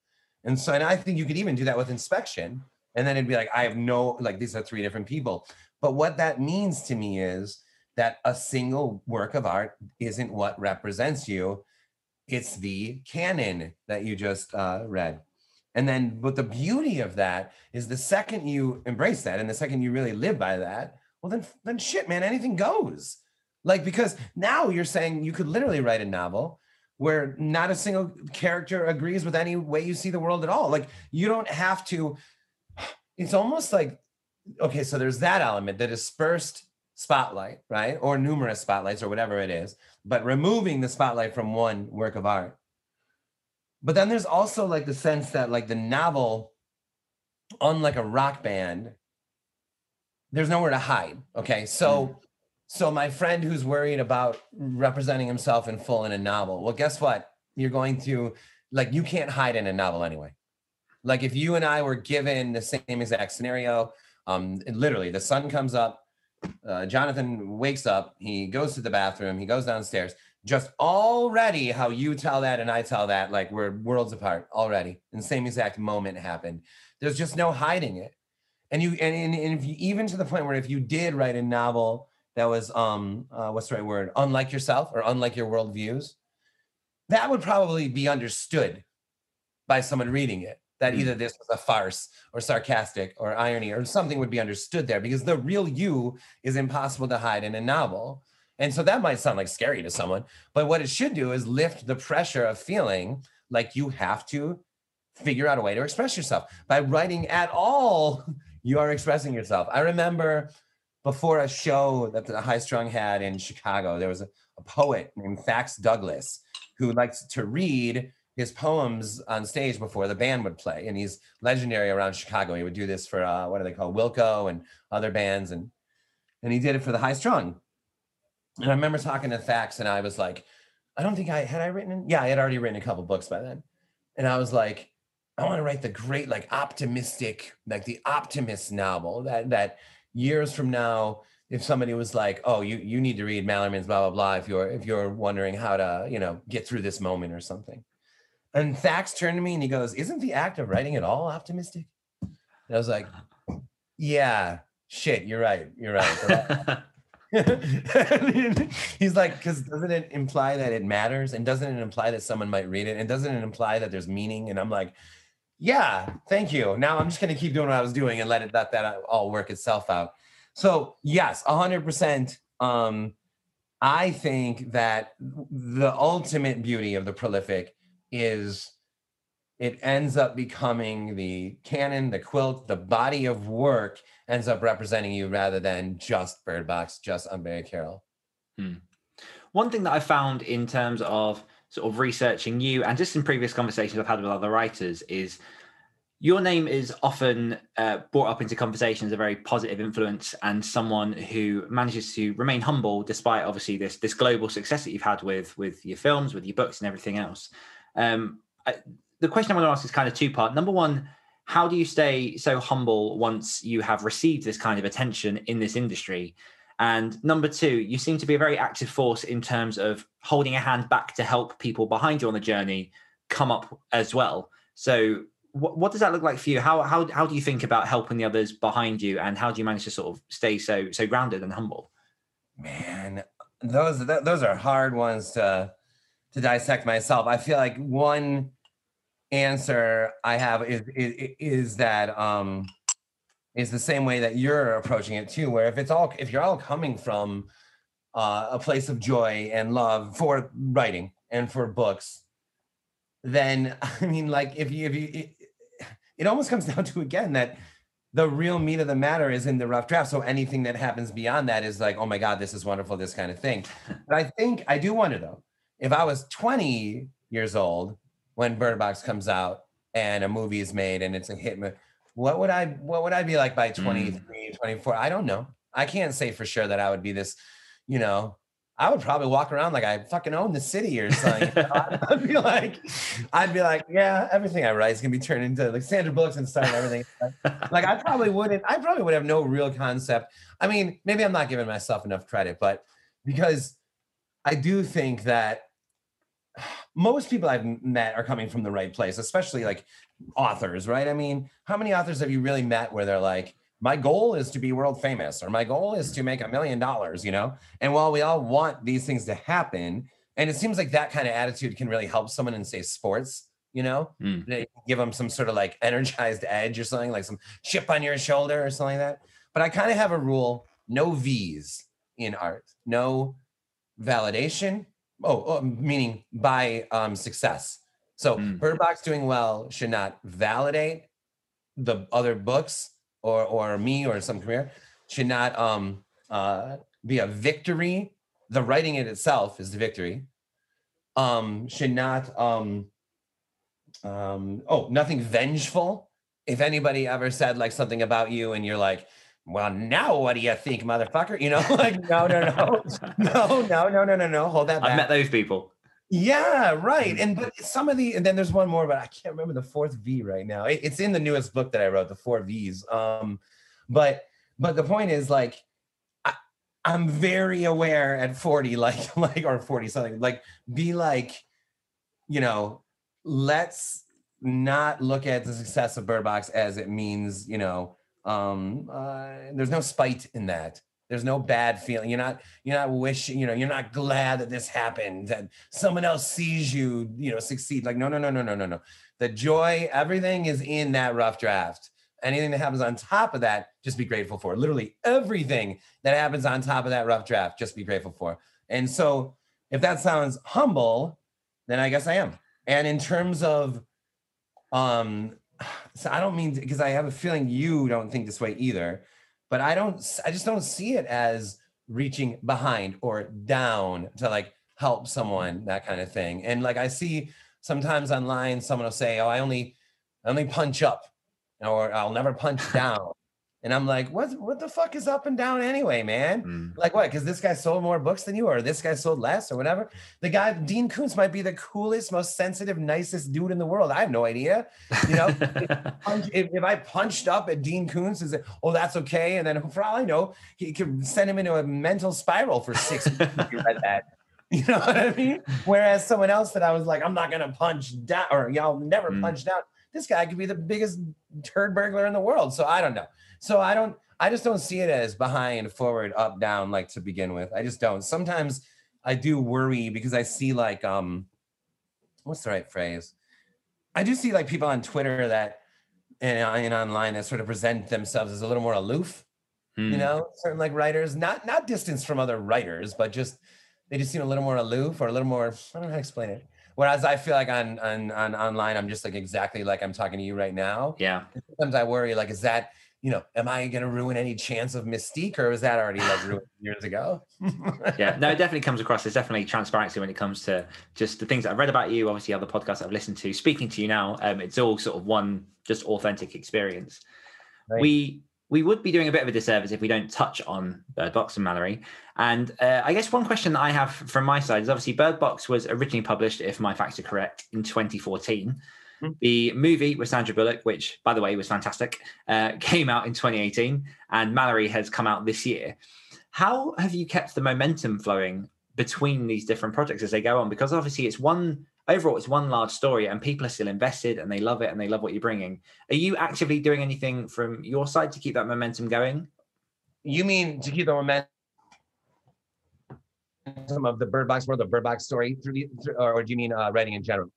And so, and I think you could even do that with inspection, and then it'd be like, I have no like these are three different people. But what that means to me is that a single work of art isn't what represents you it's the canon that you just uh, read. And then, but the beauty of that is the second you embrace that and the second you really live by that, well, then, then shit, man, anything goes. Like, because now you're saying you could literally write a novel where not a single character agrees with any way you see the world at all. Like, you don't have to, it's almost like, okay, so there's that element, the dispersed spotlight, right? Or numerous spotlights or whatever it is, but removing the spotlight from one work of art. But then there's also like the sense that like the novel, unlike a rock band, there's nowhere to hide. Okay. So mm. so my friend who's worried about representing himself in full in a novel, well, guess what? You're going to like you can't hide in a novel anyway. Like if you and I were given the same exact scenario, um, literally the sun comes up, uh, Jonathan wakes up, he goes to the bathroom, he goes downstairs. Just already how you tell that and I tell that, like we're worlds apart already. And the same exact moment happened. There's just no hiding it. And you and, and, and if you, even to the point where if you did write a novel that was um uh, what's the right word, unlike yourself or unlike your worldviews, that would probably be understood by someone reading it that either this was a farce or sarcastic or irony or something would be understood there because the real you is impossible to hide in a novel. And so that might sound like scary to someone, but what it should do is lift the pressure of feeling like you have to figure out a way to express yourself. By writing at all, you are expressing yourself. I remember before a show that the High Strung had in Chicago, there was a, a poet named Thax Douglas who likes to read his poems on stage before the band would play. And he's legendary around Chicago. He would do this for uh, what do they call Wilco and other bands, and and he did it for the High Strung. And I remember talking to Thax and I was like, I don't think I had I written. Yeah, I had already written a couple books by then, and I was like, I want to write the great, like optimistic, like the optimist novel that that years from now if somebody was like, "Oh, you you need to read Malerman's blah blah blah," if you're if you're wondering how to you know get through this moment or something, and Thax turned to me and he goes, Isn't the act of writing at all optimistic? And I was like, Yeah, shit, you're right. You're right. he's like, because doesn't it imply that it matters? And doesn't it imply that someone might read it? And doesn't it imply that there's meaning? And I'm like, yeah, thank you. Now I'm just gonna keep doing what I was doing and let it let that all work itself out. So yes, hundred percent. Um, I think that the ultimate beauty of the prolific is it ends up becoming the canon, the quilt, the body of work ends up representing you rather than just Bird Box, just Unbury Carol. Hmm. One thing that I found in terms of sort of researching you and just in previous conversations I've had with other writers is your name is often uh, brought up into conversation as a very positive influence and someone who manages to remain humble despite obviously this this global success that you've had with with your films with your books and everything else um, I, the question I want to ask is kind of two part. Number one, how do you stay so humble once you have received this kind of attention in this industry? And number two, you seem to be a very active force in terms of holding a hand back to help people behind you on the journey come up as well. So, what, what does that look like for you? How, how how do you think about helping the others behind you, and how do you manage to sort of stay so so grounded and humble? Man, those those are hard ones to to dissect myself. I feel like one answer I have is is, is that um, is the same way that you're approaching it too. Where if it's all if you're all coming from uh, a place of joy and love for writing and for books, then I mean, like if you if you it, it almost comes down to again that the real meat of the matter is in the rough draft. So anything that happens beyond that is like, oh my God, this is wonderful, this kind of thing. But I think I do wonder though, if I was 20 years old when Bird Box comes out and a movie is made and it's a hit, what would I what would I be like by 23, mm. 24? I don't know. I can't say for sure that I would be this, you know, I would probably walk around like I fucking own the city or something. I'd be like, I'd be like, yeah, everything I write is gonna be turned into like Sandra Bullock's and stuff and everything. like I probably wouldn't, I probably would have no real concept. I mean, maybe I'm not giving myself enough credit, but because I do think that most people I've met are coming from the right place, especially like authors, right? I mean, how many authors have you really met where they're like, my goal is to be world famous or my goal is to make a million dollars, you know? And while we all want these things to happen, and it seems like that kind of attitude can really help someone in, say, sports, you know, mm. they give them some sort of like energized edge or something, like some chip on your shoulder or something like that. But I kind of have a rule no V's in art, no validation. Oh, oh meaning by um, success. So mm. Bird Box doing well should not validate the other books or or me or some career should not um uh be a victory. The writing it itself is the victory. Um, should not um um oh nothing vengeful. If anybody ever said like something about you and you're like, well, now what do you think, motherfucker? You know, like no, no, no, no, no, no, no, no, no. Hold that. Back. I've met those people. Yeah, right. Mm. And but some of the and then there's one more, but I can't remember the fourth V right now. It, it's in the newest book that I wrote, the four V's. Um, but but the point is like I, I'm very aware at 40, like like or 40 something, like be like, you know, let's not look at the success of Bird Box as it means, you know, um, uh, there's no spite in that. There's no bad feeling. You're not you're not wishing, you know, you're not glad that this happened, that someone else sees you, you know, succeed. Like, no, no, no, no, no, no, no. The joy, everything is in that rough draft. Anything that happens on top of that, just be grateful for. Literally everything that happens on top of that rough draft, just be grateful for. And so if that sounds humble, then I guess I am. And in terms of um so I don't mean because I have a feeling you don't think this way either but I don't, I just don't see it as reaching behind or down to like help someone, that kind of thing. And like I see sometimes online, someone will say, Oh, I only, I only punch up or I'll never punch down. And I'm like, what, what the fuck is up and down anyway, man? Mm. Like what? Because this guy sold more books than you, or this guy sold less, or whatever. The guy, Dean Koontz, might be the coolest, most sensitive, nicest dude in the world. I have no idea. You know, if, if, if, I punched up at Dean Koontz, is it, oh, that's okay. And then for all I know, he could send him into a mental spiral for six weeks if you read that. You know what I mean? Whereas someone else that I was like, I'm not gonna punch down, or y'all never mm. punch down. This guy could be the biggest turd burglar in the world. So I don't know. So I don't, I just don't see it as behind, forward, up, down, like to begin with. I just don't. Sometimes I do worry because I see like, um, what's the right phrase? I do see like people on Twitter that and, and online that sort of present themselves as a little more aloof. Hmm. You know, certain like writers, not not distance from other writers, but just they just seem a little more aloof or a little more. I don't know how to explain it. Whereas I feel like on on on online, I'm just like exactly like I'm talking to you right now. Yeah. Sometimes I worry like, is that you know, am I going to ruin any chance of mystique, or was that already like ruined years ago? yeah, no, it definitely comes across. There's definitely transparency when it comes to just the things that I've read about you. Obviously, other podcasts I've listened to. Speaking to you now, um, it's all sort of one just authentic experience. Right. We we would be doing a bit of a disservice if we don't touch on Bird Box and Mallory. And uh, I guess one question that I have from my side is obviously Bird Box was originally published, if my facts are correct, in 2014. Mm-hmm. The movie with Sandra Bullock, which by the way was fantastic, uh, came out in 2018, and Mallory has come out this year. How have you kept the momentum flowing between these different projects as they go on? Because obviously it's one overall, it's one large story, and people are still invested and they love it and they love what you're bringing. Are you actively doing anything from your side to keep that momentum going? You mean to keep the momentum? of the bird box world, the bird box story through the, or do you mean uh, writing in general?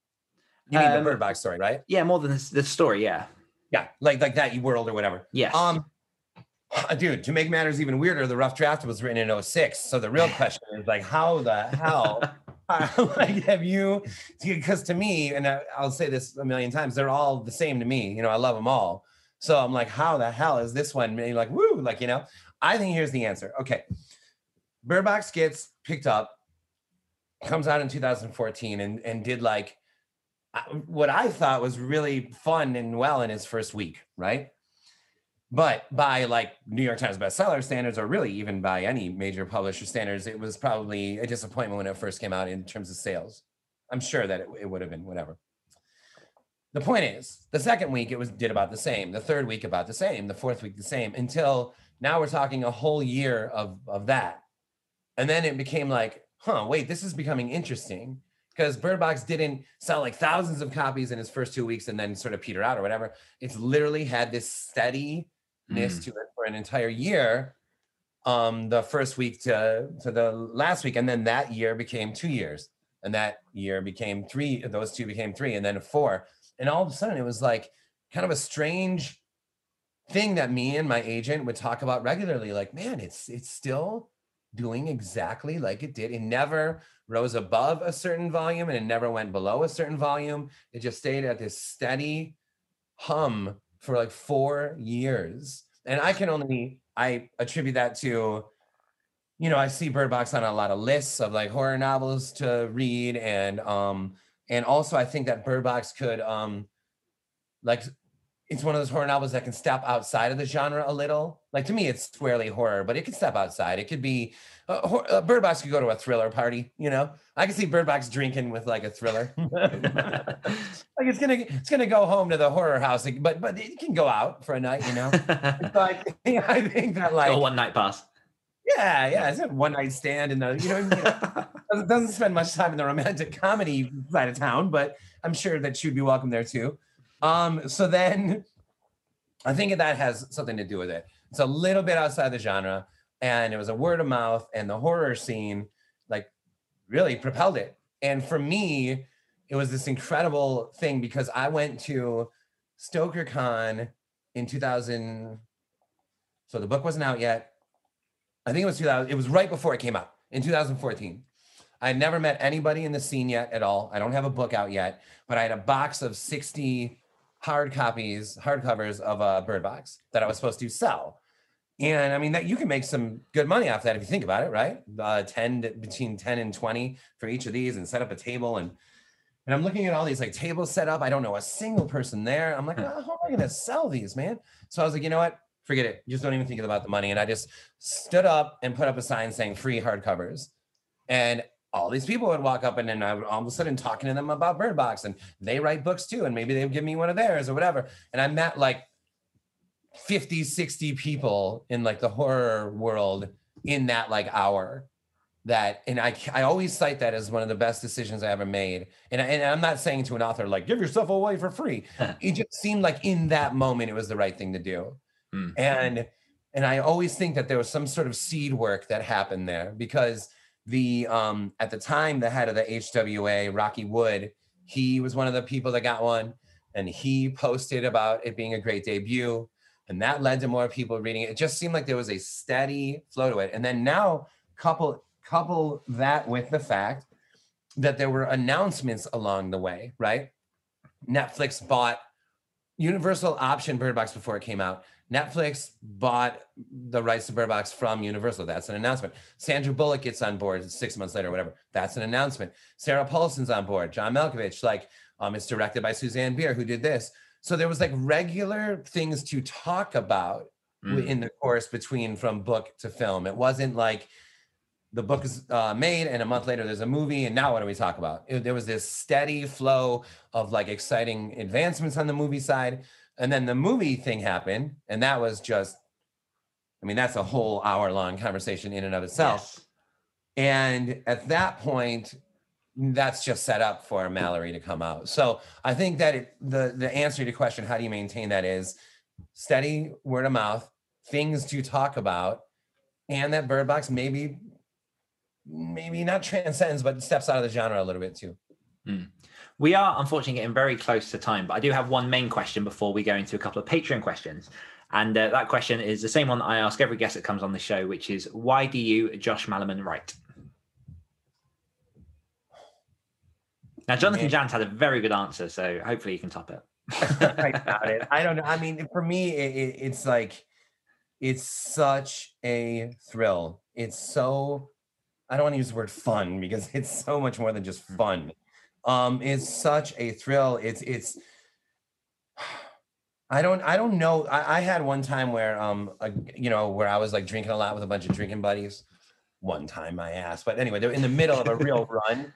You mean um, the Bird Box story, right? Yeah, more than the, the story. Yeah. Yeah, like like that world or whatever. Yes. Um, Dude, to make matters even weirder, the rough draft was written in 06. So the real question is like, how the hell like have you because to me and I, i'll say this a million times they're all the same to me you know i love them all so i'm like how the hell is this one and like woo like you know i think here's the answer okay bird box gets picked up comes out in 2014 and and did like what i thought was really fun and well in his first week right but by like New York Times bestseller standards, or really even by any major publisher standards, it was probably a disappointment when it first came out in terms of sales. I'm sure that it, it would have been whatever. The point is, the second week it was did about the same. The third week about the same. The fourth week the same. Until now we're talking a whole year of of that, and then it became like, huh, wait, this is becoming interesting because Bird Box didn't sell like thousands of copies in his first two weeks and then sort of peter out or whatever. It's literally had this steady mm. to it for an entire year um the first week to to the last week and then that year became two years and that year became three those two became three and then four and all of a sudden it was like kind of a strange thing that me and my agent would talk about regularly like man it's it's still doing exactly like it did it never rose above a certain volume and it never went below a certain volume it just stayed at this steady hum for like four years. And I can only I attribute that to, you know, I see Bird Box on a lot of lists of like horror novels to read. And um, and also I think that Bird Box could um like it's one of those horror novels that can step outside of the genre a little. Like to me, it's squarely horror, but it can step outside. It could be uh, uh, Bird Box could go to a thriller party. You know, I can see Bird Box drinking with like a thriller. like it's gonna it's gonna go home to the horror house, but but it can go out for a night. You know, so I, think, I think that like a one night pass. Yeah, yeah, it's a one night stand, and the you know, you know doesn't, doesn't spend much time in the romantic comedy side of town, but I'm sure that she'd be welcome there too. Um, so then I think that has something to do with it. It's a little bit outside the genre, and it was a word of mouth, and the horror scene like really propelled it. And for me, it was this incredible thing because I went to StokerCon in 2000. So the book wasn't out yet. I think it was 2000. It was right before it came out in 2014. I had never met anybody in the scene yet at all. I don't have a book out yet, but I had a box of 60 hard copies, hard covers of a Bird Box that I was supposed to sell. And I mean that you can make some good money off that if you think about it, right? Uh, 10 to, between 10 and 20 for each of these and set up a table and and I'm looking at all these like tables set up. I don't know a single person there. I'm like, oh, how am I gonna sell these, man? So I was like, you know what? Forget it. Just don't even think about the money. And I just stood up and put up a sign saying free hardcovers. And all these people would walk up and then I would all of a sudden talking to them about Bird Box and they write books too. And maybe they would give me one of theirs or whatever. And I met like 50, 60 people in like the horror world in that like hour that and I I always cite that as one of the best decisions I ever made. And, I, and I'm not saying to an author like give yourself away for free. it just seemed like in that moment it was the right thing to do. Mm. And and I always think that there was some sort of seed work that happened there because the um at the time the head of the HWA, Rocky Wood, he was one of the people that got one and he posted about it being a great debut and that led to more people reading it. It just seemed like there was a steady flow to it. And then now couple couple that with the fact that there were announcements along the way, right? Netflix bought Universal option Bird Box before it came out. Netflix bought the rights to Bird Box from Universal. That's an announcement. Sandra Bullock gets on board six months later, whatever. That's an announcement. Sarah Paulson's on board. John Malkovich, like, um, it's directed by Susanne Bier, who did this. So there was like regular things to talk about mm. in the course between from book to film. It wasn't like the book is uh, made and a month later there's a movie and now what do we talk about? It, there was this steady flow of like exciting advancements on the movie side and then the movie thing happened, and that was just, I mean, that's a whole hour long conversation in and of itself. Yes. And at that point, that's just set up for Mallory to come out. So I think that it, the the answer to your question, how do you maintain that, is steady word of mouth, things to talk about, and that Bird Box maybe maybe not transcends, but steps out of the genre a little bit too. Mm. We are unfortunately getting very close to time, but I do have one main question before we go into a couple of Patreon questions. And uh, that question is the same one that I ask every guest that comes on the show, which is why do you, Josh Malerman, write? Now, Jonathan Janz had a very good answer, so hopefully you can top it. I doubt it. I don't know. I mean, for me, it, it, it's like it's such a thrill. It's so I don't want to use the word fun because it's so much more than just fun. Um, it's such a thrill. It's it's I don't I don't know. I, I had one time where um uh, you know where I was like drinking a lot with a bunch of drinking buddies. One time my ass, but anyway, they're in the middle of a real run.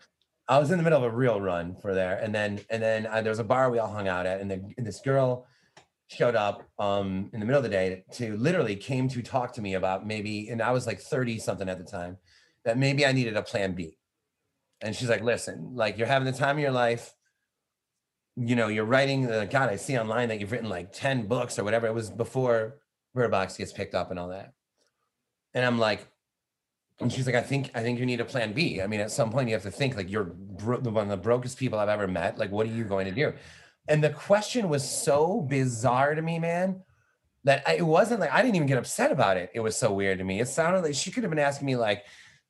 I was in the middle of a real run for there, and then and then uh, there was a bar we all hung out at, and, the, and this girl showed up um in the middle of the day to literally came to talk to me about maybe, and I was like thirty something at the time, that maybe I needed a plan B, and she's like, listen, like you're having the time of your life. You know, you're writing. God, I see online that you've written like ten books or whatever. It was before Bird Box gets picked up and all that, and I'm like, and she's like, I think I think you need a plan B. I mean, at some point you have to think like you're bro- one of the brokest people I've ever met. Like, what are you going to do? And the question was so bizarre to me, man, that I, it wasn't like I didn't even get upset about it. It was so weird to me. It sounded like she could have been asking me like,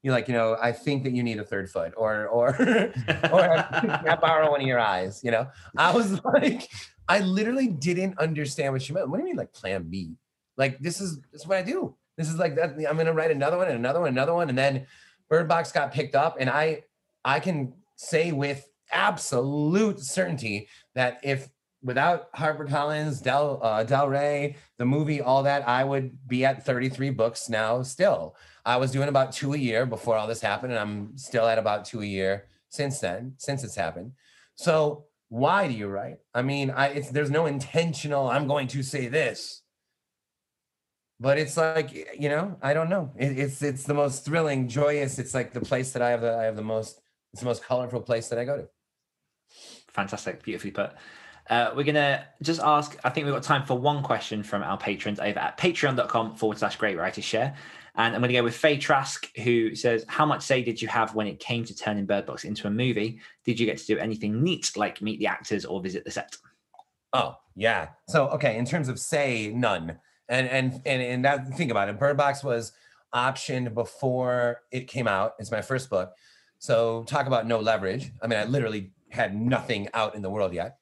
you like, you know, I think that you need a third foot, or or or I borrow one of your eyes. You know, I was like, I literally didn't understand what she meant. What do you mean, like plan B? Like this is this is what I do. This is like that. I'm gonna write another one and another one, another one, and then Bird Box got picked up, and I I can say with absolute certainty that if without HarperCollins, Del uh, Del Rey, the movie, all that, I would be at 33 books now. Still, I was doing about two a year before all this happened, and I'm still at about two a year since then, since it's happened. So why do you write? I mean, I there's no intentional. I'm going to say this but it's like you know i don't know it, it's it's the most thrilling joyous it's like the place that i have the i have the most it's the most colorful place that i go to Fantastic, beautifully put. Uh, we're gonna just ask. I think we've got time for one question from our patrons over at patreon.com forward slash great writers share. And I'm going to go with Faye Trask, who says, How much say did you have when it came to turning Bird Box into a movie? Did you get to do anything neat like meet the actors or visit the set? oh yeah. So okay in terms of say none. And and and, and that think about it. Bird box was optioned before it came out. It's my first book. So talk about no leverage. I mean i literally had nothing out in the world yet.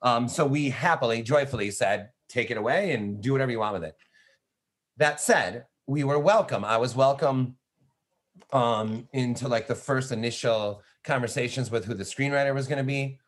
Um, so we happily joyfully said take it away and do whatever you want with it. That said we were welcome. I was welcome um, into like the first initial conversations with who the screenwriter was going to be.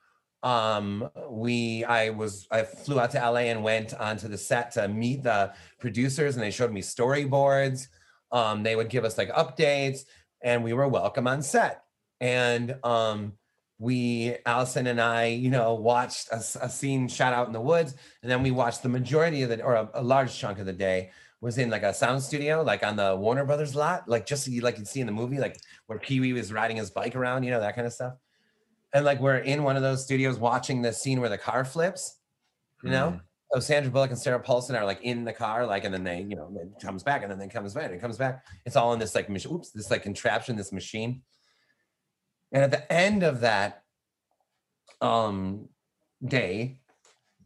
Um we i was i flew out to la and went onto the set to meet the producers and they showed me storyboards. Um they would give us like updates and we were welcome on set. And um we allison and i you know watched a scene shot out in the woods and then we watched the majority of the or a, a large chunk of the day was in like a sound studio like on the warner brothers lot like just so you like you'd see in the movie like where pee-wee was riding his bike around you know that kind of stuff and like we're in one of those studios watching the scene where the car flips, you know. Mm. So Sandra Bullock and Sarah Paulson are like in the car, like, and then they, you know, it comes back and then it comes back and it comes back. It's all in this like, mach- oops, this like contraption, this machine. And at the end of that um day,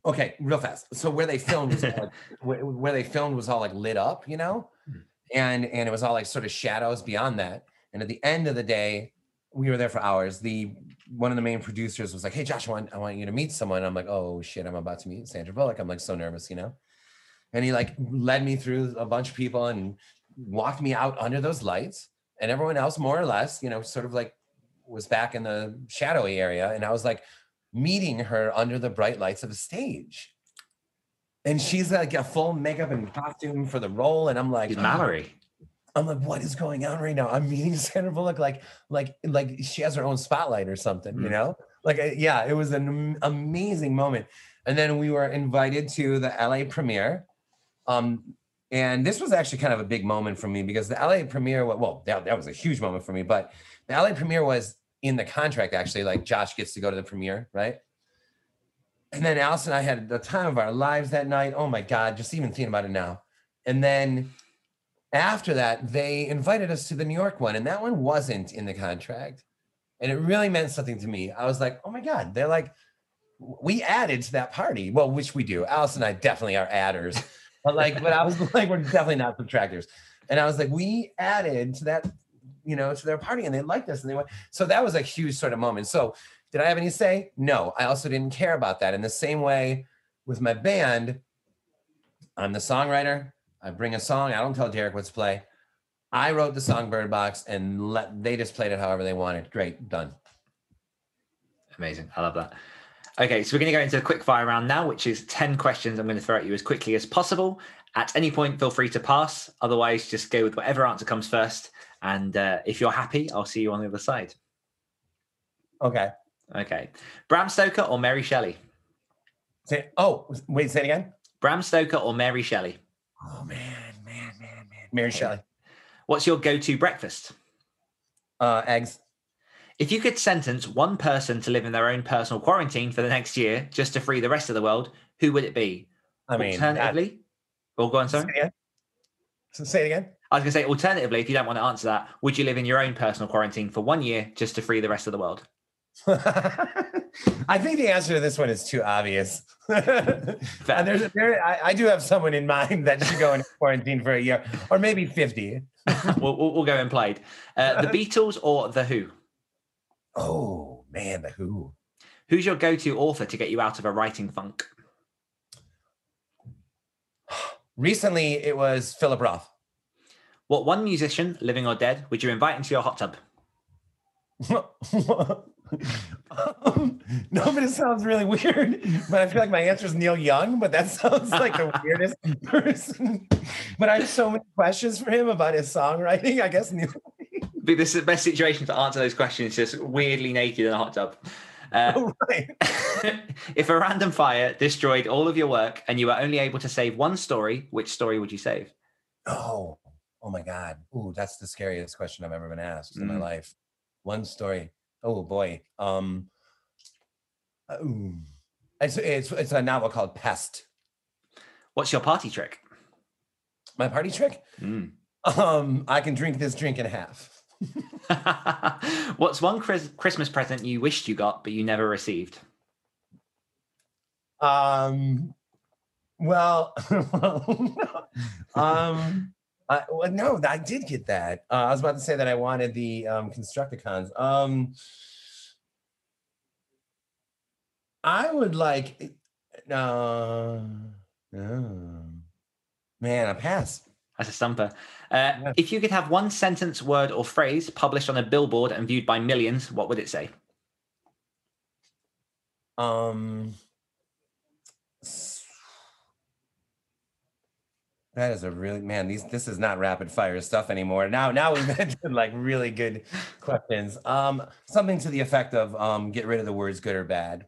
okay, real fast. So where they filmed was all, like, where, where they filmed was all like lit up, you know, hmm. and and it was all like sort of shadows beyond that. And at the end of the day, we were there for hours. The one of the main producers was like, "Hey, Josh, I want, I want you to meet someone." I'm like, "Oh shit, I'm about to meet Sandra Bullock." I'm like so nervous, you know. And he like led me through a bunch of people and walked me out under those lights, and everyone else, more or less, you know, sort of like was back in the shadowy area, and I was like meeting her under the bright lights of a stage. And she's like a full makeup and costume for the role, and I'm like, Did Mallory? I'm like, what is going on right now? I'm meeting Sandra Bullock like, like, like she has her own spotlight or something, you Mm. know? Like, uh, yeah, it was an amazing moment. And then we were invited to the LA premiere. Um, and this was actually kind of a big moment for me because the LA premiere, well, that, that was a huge moment for me, but the LA premiere was in the contract actually, like Josh gets to go to the premiere, right? And then Alice and I had the time of our lives that night. Oh my God, just even thinking about it now. And then after that, they invited us to the New York one, and that one wasn't in the contract. And it really meant something to me. I was like, oh my God, they're like, we added to that party. Well, which we do. Alice and I definitely are adders. But like, but I was like, we're definitely not subtractors. And I was like, we added to that, you know, to their party, and they liked us, and they went. So that was a huge sort of moment. So did I have any say? No. I also didn't care about that. In the same way with my band, I'm the songwriter. I bring a song. I don't tell Derek what to play. I wrote the song Bird Box, and let they just played it however they wanted. Great, done. Amazing. I love that. Okay, so we're going to go into a quick fire round now, which is 10 questions I'm going to throw at you as quickly as possible. At any point, feel free to pass. Otherwise, just go with whatever answer comes first. And uh, if you're happy, I'll see you on the other side. Okay. Okay. Bram Stoker or Mary Shelley? Say, oh, wait, say it again. Bram Stoker or Mary Shelley? Oh man, man, man, man. Mary Shelley. What's your go to breakfast? Uh, eggs. If you could sentence one person to live in their own personal quarantine for the next year just to free the rest of the world, who would it be? I mean, that- Alternatively, or go on, say sorry. it again. Say it again. I was going to say, alternatively, if you don't want to answer that, would you live in your own personal quarantine for one year just to free the rest of the world? I think the answer to this one is too obvious. and there's a, there, I, I do have someone in mind that should go in quarantine for a year, or maybe fifty. we'll, we'll, we'll go and played. Uh, the Beatles or The Who? Oh man, the Who. Who's your go to author to get you out of a writing funk? Recently, it was Philip Roth. What one musician, living or dead, would you invite into your hot tub? um, no, but it sounds really weird. But I feel like my answer is Neil Young, but that sounds like the weirdest person. But I have so many questions for him about his songwriting. I guess Neil. Be this is the best situation to answer those questions, just weirdly naked in a hot tub. Uh, Oh, right. if a random fire destroyed all of your work and you were only able to save one story, which story would you save? Oh, oh my God. Ooh, that's the scariest question I've ever been asked in my Mm. life. One story. Oh boy. Um. uh, ooh. It's it's it's a novel called Pest. What's your party trick? My party trick. Mm. Um, I can drink this drink in half. What's one Chris- Christmas present you wished you got but you never received? Um, well, um, I, well, no, I did get that. Uh, I was about to say that I wanted the um, Constructicons. Um, I would like, uh, oh, man, a pass. That's a stumper. Uh, If you could have one sentence, word, or phrase published on a billboard and viewed by millions, what would it say? Um, that is a really man. These this is not rapid fire stuff anymore. Now, now we've mentioned like really good questions. Um, something to the effect of um, get rid of the words good or bad.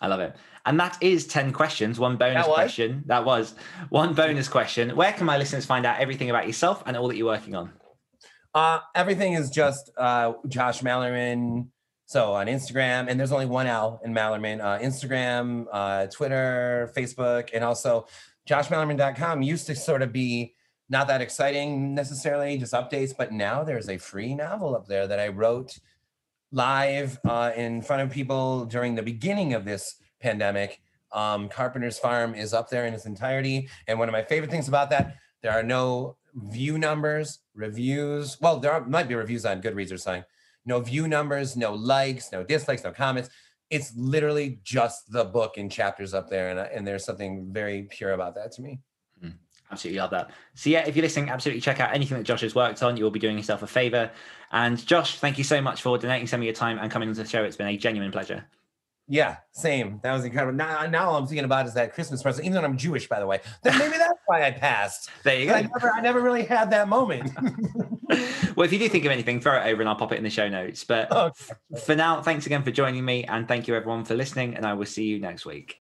I love it. And that is 10 questions, one bonus That question. That was one bonus question. Where can my listeners find out everything about yourself and all that you're working on? Uh, everything is just uh, Josh Malerman. So on Instagram, and there's only one L in Malerman. Uh, Instagram, uh, Twitter, Facebook, and also joshmalerman.com used to sort of be not that exciting necessarily, just updates. But now there's a free novel up there that I wrote live uh, in front of people during the beginning of this pandemic. Um, Carpenter's Farm is up there in its entirety. And one of my favorite things about that, there are no view numbers, reviews. Well, there are, might be reviews on Goodreads or something. No view numbers, no likes, no dislikes, no comments. It's literally just the book in chapters up there. And, and there's something very pure about that to me. Mm-hmm. Absolutely love that. So yeah, if you're listening, absolutely check out anything that Josh has worked on. You will be doing yourself a favor. And Josh, thank you so much for donating some of your time and coming on the show. It's been a genuine pleasure. Yeah, same. That was incredible. Now, now all I'm thinking about is that Christmas present, even though I'm Jewish, by the way. Then maybe that's why I passed. There you I go. never, I never really had that moment. well, if you do think of anything, throw it over and I'll pop it in the show notes. But Okay. for now, thanks again for joining me. And thank you everyone for listening. And I will see you next week.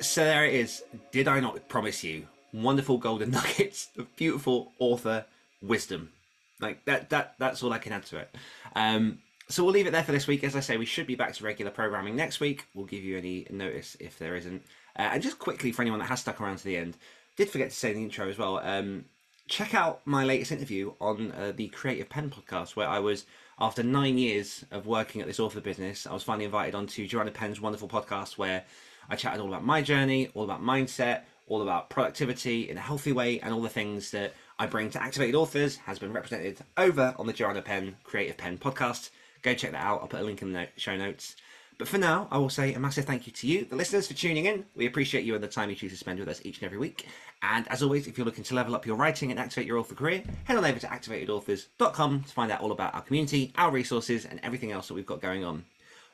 So there it is. Did I not promise you wonderful golden nuggets of beautiful author wisdom? Like that that that's all I can add to it. Um so we'll leave it there for this week. As I say, we should be back to regular programming next week. We'll give you any notice if there isn't. Uh, and just quickly for anyone that has stuck around to the end, did forget to say in the intro as well. Um, check out my latest interview on uh, the Creative Penn podcast, where I was after nine years of working at this author business, I was finally invited onto Joanna Penn's wonderful podcast where I chatted all about my journey, all about mindset, all about productivity in a healthy way, and all the things that I bring to activated authors has been represented over on the Joanna Penn Creative Penn podcast. Go check that out. I'll put a link in the show notes. But for now, I will say a massive thank you to you, the listeners, for tuning in. We appreciate you and the time you choose to spend with us each and every week. And as always, if you're looking to level up your writing and activate your author career, head on over to activatedauthors.com to find out all about our community, our resources, and everything else that we've got going on.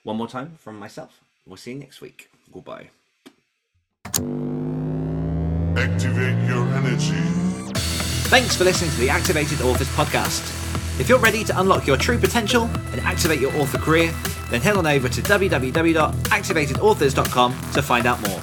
One more time from myself. We'll see you next week. Goodbye. Activate your energy. Thanks for listening to the Activated Authors podcast. If you're ready to unlock your true potential and activate your author career, then head on over to www.activatedauthors.com to find out more.